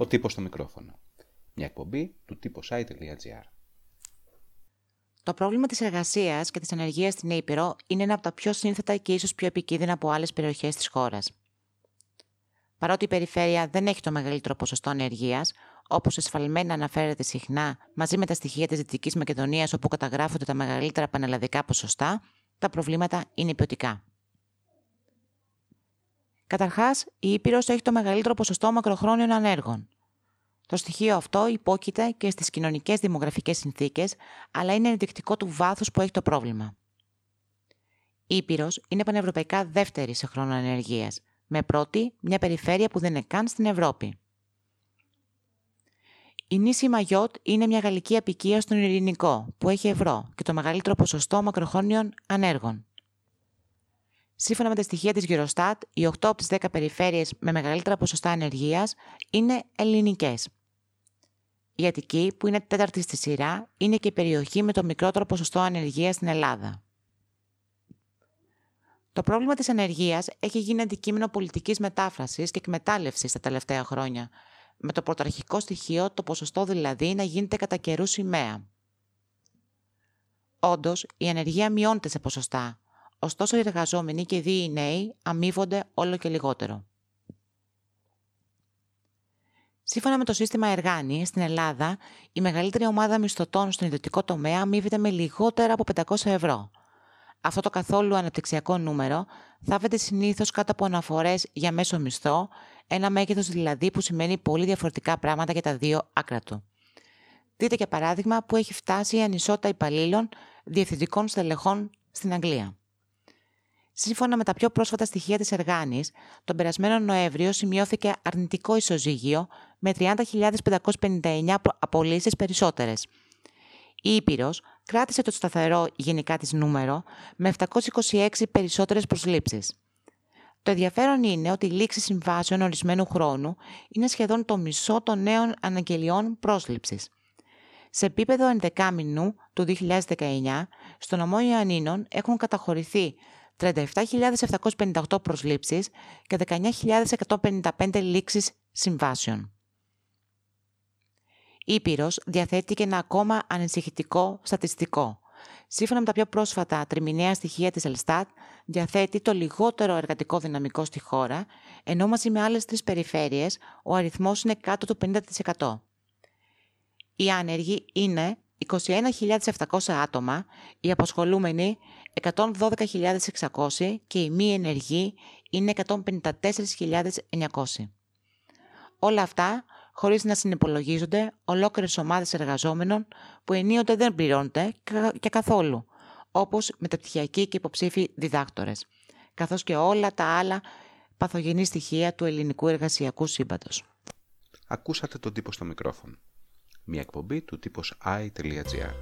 Ο τύπος στο μικρόφωνο. Μια εκπομπή του site.gr. Το πρόβλημα της εργασίας και της ανεργίας στην Ήπειρο είναι ένα από τα πιο σύνθετα και ίσως πιο επικίνδυνα από άλλες περιοχές της χώρας. Παρότι η περιφέρεια δεν έχει το μεγαλύτερο ποσοστό ανεργίας, όπως εσφαλμένα αναφέρεται συχνά μαζί με τα στοιχεία της Δυτικής Μακεδονίας, όπου καταγράφονται τα μεγαλύτερα πανελλαδικά ποσοστά, τα προβλήματα είναι ποιοτικά. Καταρχάς, η Ήπειρος έχει το μεγαλύτερο ποσοστό μακροχρόνιων ανέργων. Το στοιχείο αυτό υπόκειται και στις κοινωνικές δημογραφικές συνθήκες, αλλά είναι ενδεικτικό του βάθους που έχει το πρόβλημα. Η Ήπειρος είναι πανευρωπαϊκά δεύτερη σε χρόνο ανεργίας, με πρώτη μια περιφέρεια που δεν είναι καν στην Ευρώπη. Η νήσι Μαγιότ είναι μια γαλλική απικία στον Ειρηνικό, που έχει ευρώ και το μεγαλύτερο ποσοστό μακροχρόνιων ανέργων. Σύμφωνα με τα στοιχεία της Eurostat, οι 8 από τις 10 περιφέρειες με μεγαλύτερα ποσοστά ανεργίας είναι ελληνικές. Η Αττική, που είναι τέταρτη στη σειρά, είναι και η περιοχή με το μικρότερο ποσοστό ανεργίας στην Ελλάδα. Το πρόβλημα της ανεργίας έχει γίνει αντικείμενο πολιτικής μετάφρασης και εκμετάλλευσης τα τελευταία χρόνια, με το πρωταρχικό στοιχείο το ποσοστό δηλαδή να γίνεται κατά καιρού σημαία. Όντως, η ανεργία μειώνεται σε ποσοστά, ωστόσο οι εργαζόμενοι και οι νέοι αμείβονται όλο και λιγότερο. Σύμφωνα με το σύστημα Εργάνη, στην Ελλάδα, η μεγαλύτερη ομάδα μισθωτών στον ιδιωτικό τομέα αμείβεται με λιγότερα από 500 ευρώ. Αυτό το καθόλου αναπτυξιακό νούμερο θάβεται συνήθως κάτω από αναφορές για μέσο μισθό, ένα μέγεθος δηλαδή που σημαίνει πολύ διαφορετικά πράγματα για τα δύο άκρα του. Δείτε για παράδειγμα που έχει φτάσει η ανισότητα υπαλλήλων διευθυντικών στελεχών στην Αγγλία. Σύμφωνα με τα πιο πρόσφατα στοιχεία της Εργάνης, τον περασμένο Νοέμβριο σημειώθηκε αρνητικό ισοζύγιο με 30.559 απολύσεις περισσότερες. Η Ήπειρος κράτησε το σταθερό γενικά της νούμερο με 726 περισσότερες προσλήψεις. Το ενδιαφέρον είναι ότι η λήξη συμβάσεων ορισμένου χρόνου είναι σχεδόν το μισό των νέων αναγγελιών πρόσληψης. Σε επίπεδο ενδεκάμινου του 2019, στον νομό Ιωαννίνων έχουν καταχωρηθεί 37.758 προσλήψεις και 19.155 λήξεις συμβάσεων. Ήπειρος διαθέτει και ένα ακόμα ανησυχητικό στατιστικό. Σύμφωνα με τα πιο πρόσφατα τριμηναία στοιχεία της Ελστάτ, διαθέτει το λιγότερο εργατικό δυναμικό στη χώρα, ενώ μαζί με άλλες τρεις περιφέρειες ο αριθμός είναι κάτω του 50%. Οι άνεργοι είναι 21.700 άτομα, οι απασχολούμενοι 112.600 και οι μη ενεργοί είναι 154.900. Όλα αυτά χωρίς να συνυπολογίζονται ολόκληρες ομάδες εργαζόμενων που ενίοτε δεν πληρώνονται και καθόλου, όπως μεταπτυχιακοί και υποψήφοι διδάκτορες, καθώς και όλα τα άλλα παθογενή στοιχεία του ελληνικού εργασιακού σύμπαντος. Ακούσατε τον τύπο στο μικρόφωνο. Μια εκπομπή του τύπος i.gr.